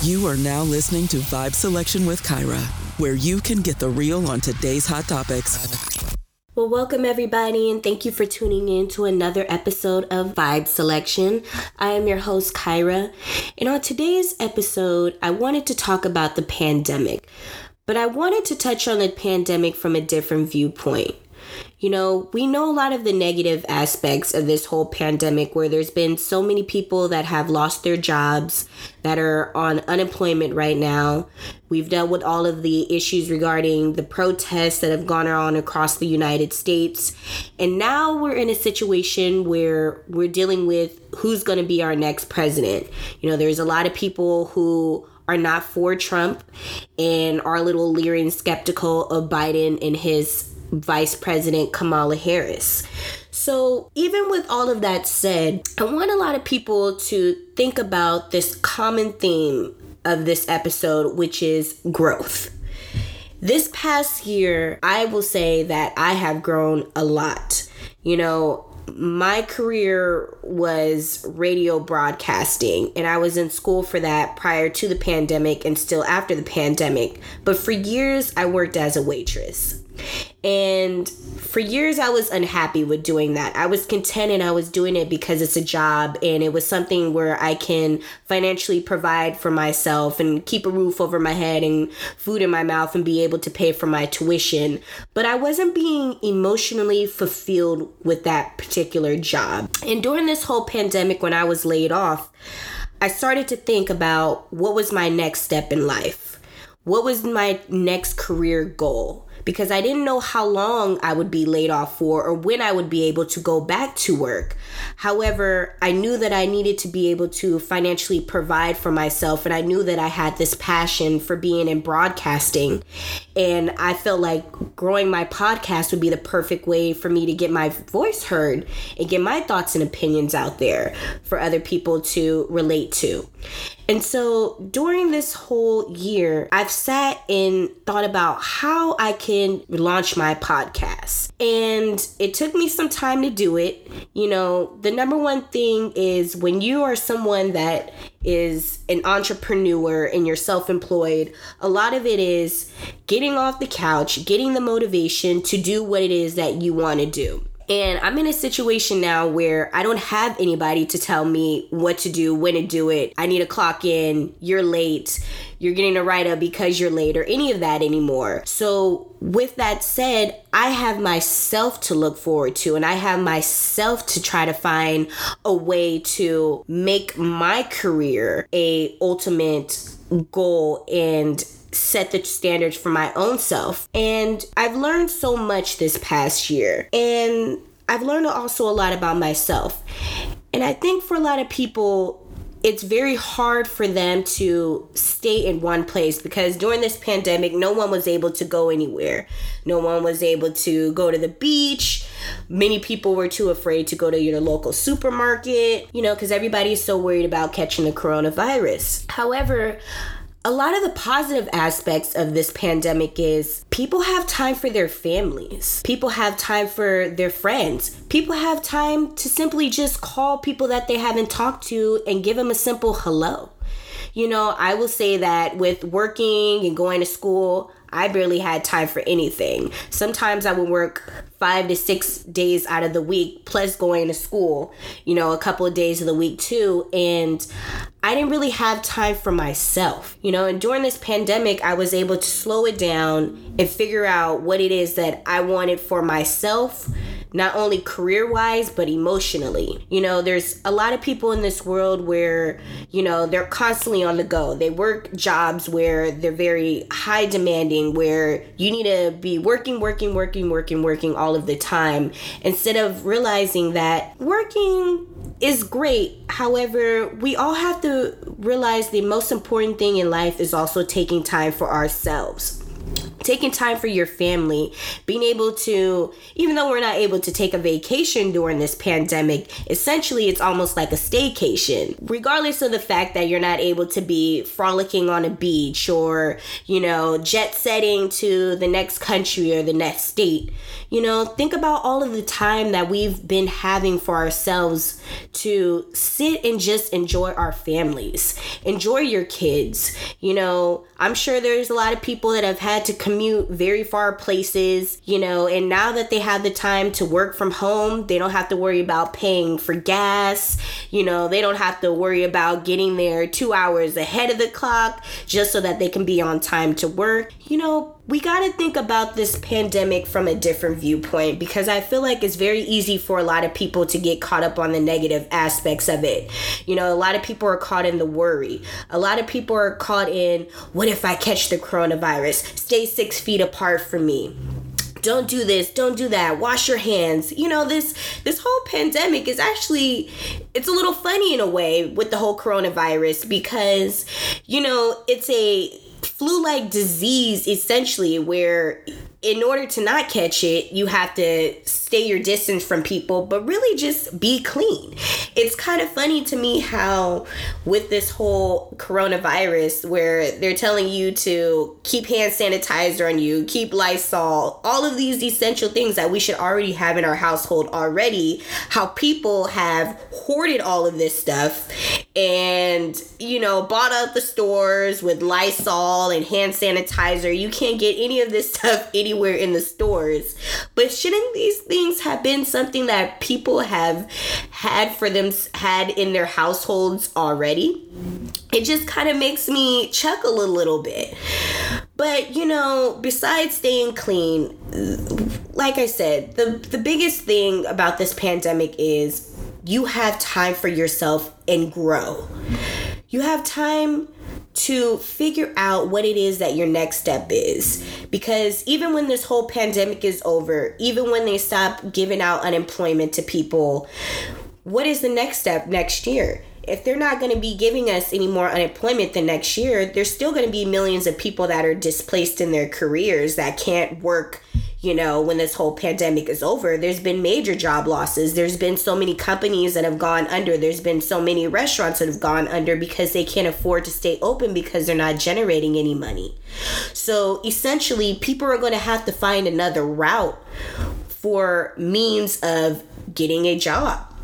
You are now listening to Vibe Selection with Kyra, where you can get the real on today's hot topics. Well, welcome everybody, and thank you for tuning in to another episode of Vibe Selection. I am your host, Kyra, and on today's episode, I wanted to talk about the pandemic, but I wanted to touch on the pandemic from a different viewpoint. You know, we know a lot of the negative aspects of this whole pandemic where there's been so many people that have lost their jobs, that are on unemployment right now. We've dealt with all of the issues regarding the protests that have gone on across the United States. And now we're in a situation where we're dealing with who's going to be our next president. You know, there's a lot of people who are not for Trump and are a little leery and skeptical of Biden and his Vice President Kamala Harris. So, even with all of that said, I want a lot of people to think about this common theme of this episode, which is growth. This past year, I will say that I have grown a lot. You know, my career was radio broadcasting, and I was in school for that prior to the pandemic and still after the pandemic. But for years, I worked as a waitress. And for years, I was unhappy with doing that. I was content and I was doing it because it's a job and it was something where I can financially provide for myself and keep a roof over my head and food in my mouth and be able to pay for my tuition. But I wasn't being emotionally fulfilled with that particular job. And during this whole pandemic, when I was laid off, I started to think about what was my next step in life. What was my next career goal? Because I didn't know how long I would be laid off for or when I would be able to go back to work. However, I knew that I needed to be able to financially provide for myself, and I knew that I had this passion for being in broadcasting. And I felt like growing my podcast would be the perfect way for me to get my voice heard and get my thoughts and opinions out there for other people to relate to. And so during this whole year, I've sat and thought about how I can launch my podcast. And it took me some time to do it. You know, the number one thing is when you are someone that is an entrepreneur and you're self employed, a lot of it is getting off the couch, getting the motivation to do what it is that you want to do. And I'm in a situation now where I don't have anybody to tell me what to do, when to do it. I need to clock in, you're late, you're getting a write up because you're late, or any of that anymore. So, with that said, I have myself to look forward to, and I have myself to try to find a way to make my career a ultimate goal and set the standards for my own self. And I've learned so much this past year. And I've learned also a lot about myself. And I think for a lot of people, it's very hard for them to stay in one place because during this pandemic, no one was able to go anywhere. No one was able to go to the beach. Many people were too afraid to go to your local supermarket, you know, because everybody's so worried about catching the coronavirus. However, a lot of the positive aspects of this pandemic is people have time for their families. People have time for their friends. People have time to simply just call people that they haven't talked to and give them a simple hello. You know, I will say that with working and going to school, I barely had time for anything. Sometimes I would work five to six days out of the week, plus going to school, you know, a couple of days of the week too. And I didn't really have time for myself, you know. And during this pandemic, I was able to slow it down and figure out what it is that I wanted for myself not only career wise, but emotionally. You know, there's a lot of people in this world where, you know, they're constantly on the go. They work jobs where they're very high demanding, where you need to be working, working, working, working, working all of the time instead of realizing that working is great. However, we all have to realize the most important thing in life is also taking time for ourselves taking time for your family, being able to, even though we're not able to take a vacation during this pandemic, essentially it's almost like a staycation. Regardless of the fact that you're not able to be frolicking on a beach or, you know, jet setting to the next country or the next state, you know, think about all of the time that we've been having for ourselves to sit and just enjoy our families, enjoy your kids. You know, I'm sure there's a lot of people that have had to commute very far places, you know, and now that they have the time to work from home, they don't have to worry about paying for gas, you know, they don't have to worry about getting there two hours ahead of the clock just so that they can be on time to work. You know, we got to think about this pandemic from a different viewpoint because I feel like it's very easy for a lot of people to get caught up on the negative aspects of it. You know, a lot of people are caught in the worry. A lot of people are caught in what if I catch the coronavirus? Stay six feet apart from me don't do this don't do that wash your hands you know this this whole pandemic is actually it's a little funny in a way with the whole coronavirus because you know it's a flu like disease essentially where in order to not catch it, you have to stay your distance from people, but really just be clean. It's kind of funny to me how, with this whole coronavirus, where they're telling you to keep hand sanitizer on you, keep Lysol, all of these essential things that we should already have in our household already, how people have hoarded all of this stuff and, you know, bought up the stores with Lysol and hand sanitizer. You can't get any of this stuff anywhere in the stores. But shouldn't these things have been something that people have had for them had in their households already? It just kind of makes me chuckle a little bit. But, you know, besides staying clean, like I said, the the biggest thing about this pandemic is you have time for yourself and grow. You have time to figure out what it is that your next step is. Because even when this whole pandemic is over, even when they stop giving out unemployment to people, what is the next step next year? If they're not going to be giving us any more unemployment the next year, there's still going to be millions of people that are displaced in their careers that can't work you know, when this whole pandemic is over, there's been major job losses. There's been so many companies that have gone under. There's been so many restaurants that have gone under because they can't afford to stay open because they're not generating any money. So essentially, people are going to have to find another route for means of getting a job.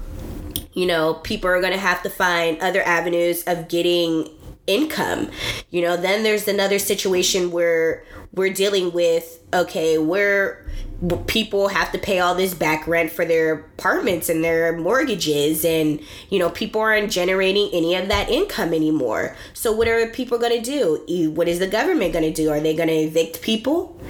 You know, people are going to have to find other avenues of getting income. You know, then there's another situation where we're dealing with okay, where people have to pay all this back rent for their apartments and their mortgages and you know people aren't generating any of that income anymore. So what are people going to do what is the government going to do? Are they going to evict people?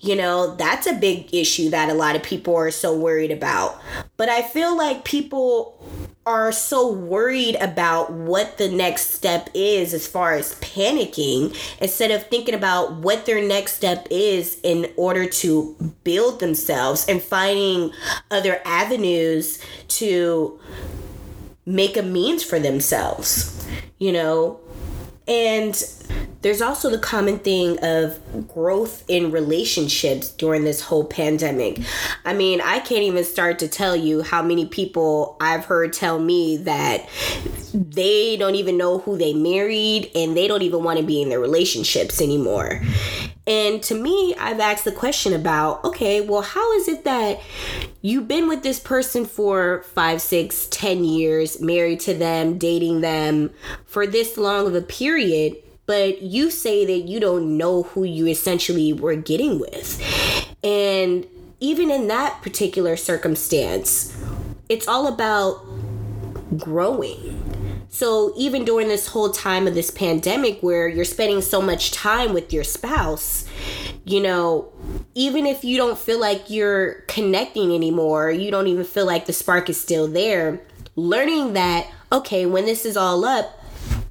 You know that's a big issue that a lot of people are so worried about. But i feel like people are so worried about what the next step is as far as panicking instead of thinking about what their next step is in order to build themselves and finding other avenues to make a means for themselves you know and there's also the common thing of growth in relationships during this whole pandemic. I mean, I can't even start to tell you how many people I've heard tell me that they don't even know who they married and they don't even want to be in their relationships anymore. And to me, I've asked the question about okay, well, how is it that you've been with this person for five, six, ten years, married to them, dating them for this long of a period? but you say that you don't know who you essentially were getting with. And even in that particular circumstance, it's all about growing. So, even during this whole time of this pandemic where you're spending so much time with your spouse, you know, even if you don't feel like you're connecting anymore, you don't even feel like the spark is still there, learning that, okay, when this is all up,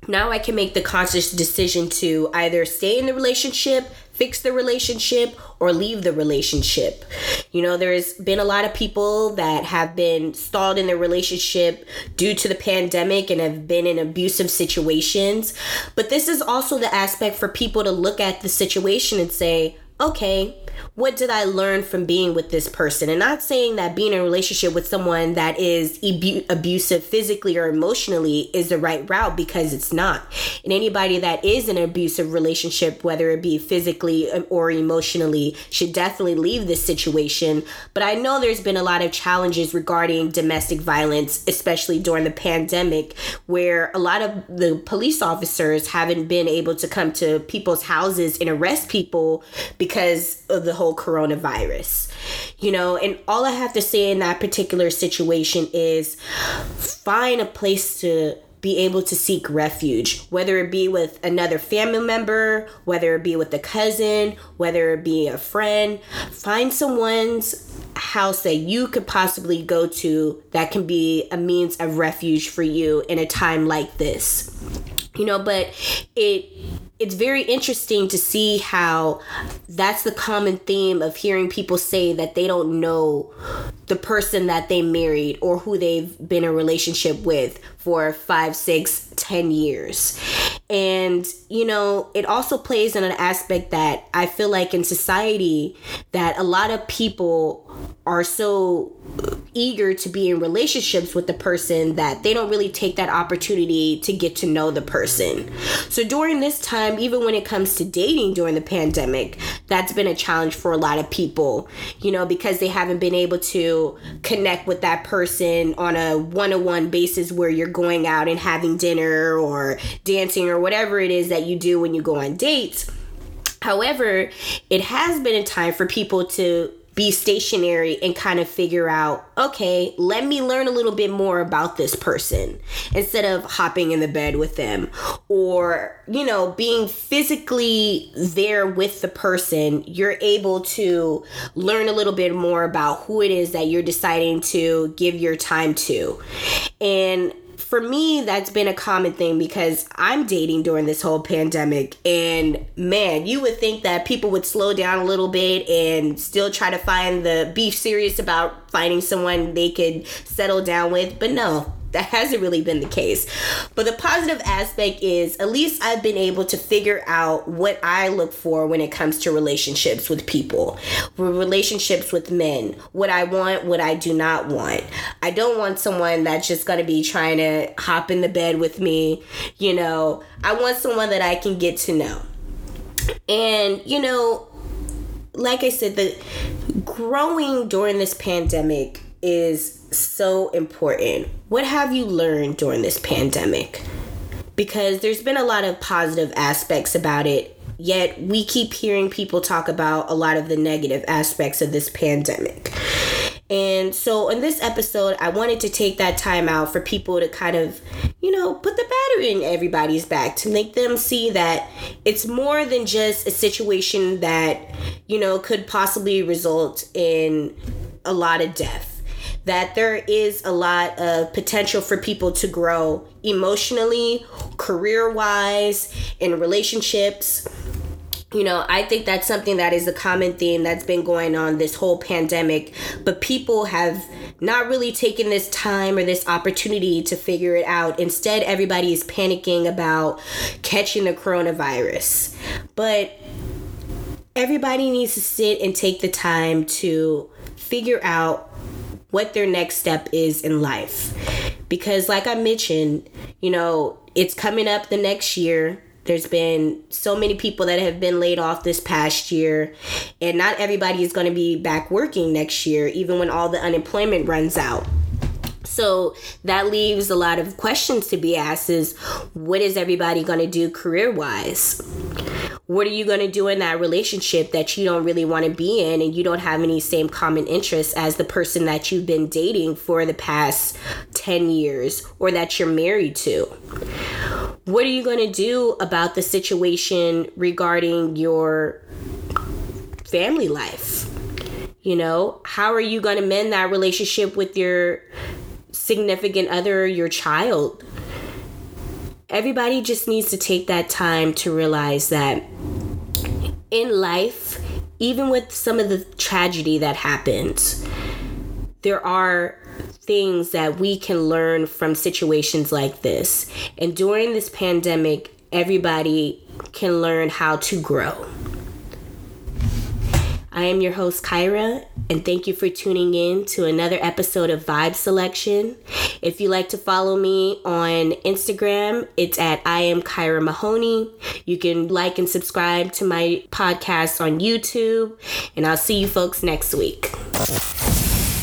now I can make the conscious decision to either stay in the relationship, fix the relationship, or leave the relationship. You know, there's been a lot of people that have been stalled in their relationship due to the pandemic and have been in abusive situations. But this is also the aspect for people to look at the situation and say, okay, what did I learn from being with this person? And not saying that being in a relationship with someone that is abu- abusive physically or emotionally is the right route because it's not. And anybody that is in an abusive relationship, whether it be physically um, or emotionally, should definitely leave this situation. But I know there's been a lot of challenges regarding domestic violence, especially during the pandemic, where a lot of the police officers haven't been able to come to people's houses and arrest people because of the whole coronavirus. You know, and all I have to say in that particular situation is find a place to be able to seek refuge, whether it be with another family member, whether it be with a cousin, whether it be a friend. Find someone's house that you could possibly go to that can be a means of refuge for you in a time like this. You know, but it it's very interesting to see how that's the common theme of hearing people say that they don't know the person that they married or who they've been in a relationship with for five, six, ten years. And, you know, it also plays in an aspect that I feel like in society that a lot of people are so eager to be in relationships with the person that they don't really take that opportunity to get to know the person. So during this time, even when it comes to dating during the pandemic, that's been a challenge for a lot of people, you know, because they haven't been able to connect with that person on a one on one basis where you're going out and having dinner or dancing or whatever it is that you do when you go on dates. However, it has been a time for people to be stationary and kind of figure out, okay, let me learn a little bit more about this person instead of hopping in the bed with them or, you know, being physically there with the person. You're able to learn a little bit more about who it is that you're deciding to give your time to. And for me, that's been a common thing because I'm dating during this whole pandemic. And man, you would think that people would slow down a little bit and still try to find the be serious about finding someone they could settle down with. But no, that hasn't really been the case. But the positive aspect is at least I've been able to figure out what I look for when it comes to relationships with people, relationships with men, what I want, what I do not want. I don't want someone that's just going to be trying to hop in the bed with me. You know, I want someone that I can get to know. And, you know, like I said, the growing during this pandemic is so important. What have you learned during this pandemic? Because there's been a lot of positive aspects about it, yet we keep hearing people talk about a lot of the negative aspects of this pandemic. And so, in this episode, I wanted to take that time out for people to kind of, you know, put the battery in everybody's back to make them see that it's more than just a situation that, you know, could possibly result in a lot of death that there is a lot of potential for people to grow emotionally, career wise, in relationships. You know, I think that's something that is a common theme that's been going on this whole pandemic, but people have not really taken this time or this opportunity to figure it out. Instead, everybody is panicking about catching the coronavirus. But everybody needs to sit and take the time to figure out what their next step is in life. Because, like I mentioned, you know, it's coming up the next year. There's been so many people that have been laid off this past year, and not everybody is going to be back working next year, even when all the unemployment runs out. So that leaves a lot of questions to be asked is what is everybody going to do career wise? What are you going to do in that relationship that you don't really want to be in and you don't have any same common interests as the person that you've been dating for the past 10 years or that you're married to? What are you going to do about the situation regarding your family life? You know, how are you going to mend that relationship with your significant other, your child? Everybody just needs to take that time to realize that in life, even with some of the tragedy that happens, there are things that we can learn from situations like this. And during this pandemic, everybody can learn how to grow. I am your host, Kyra, and thank you for tuning in to another episode of Vibe Selection. If you like to follow me on Instagram, it's at I am Kyra Mahoney. You can like and subscribe to my podcast on YouTube, and I'll see you folks next week.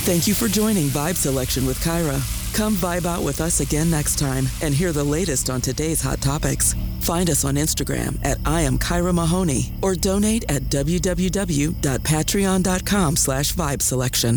Thank you for joining Vibe Selection with Kyra. Come vibe out with us again next time and hear the latest on today's hot topics. Find us on Instagram at I am Kyra Mahoney or donate at www.patreon.com slash vibe selection.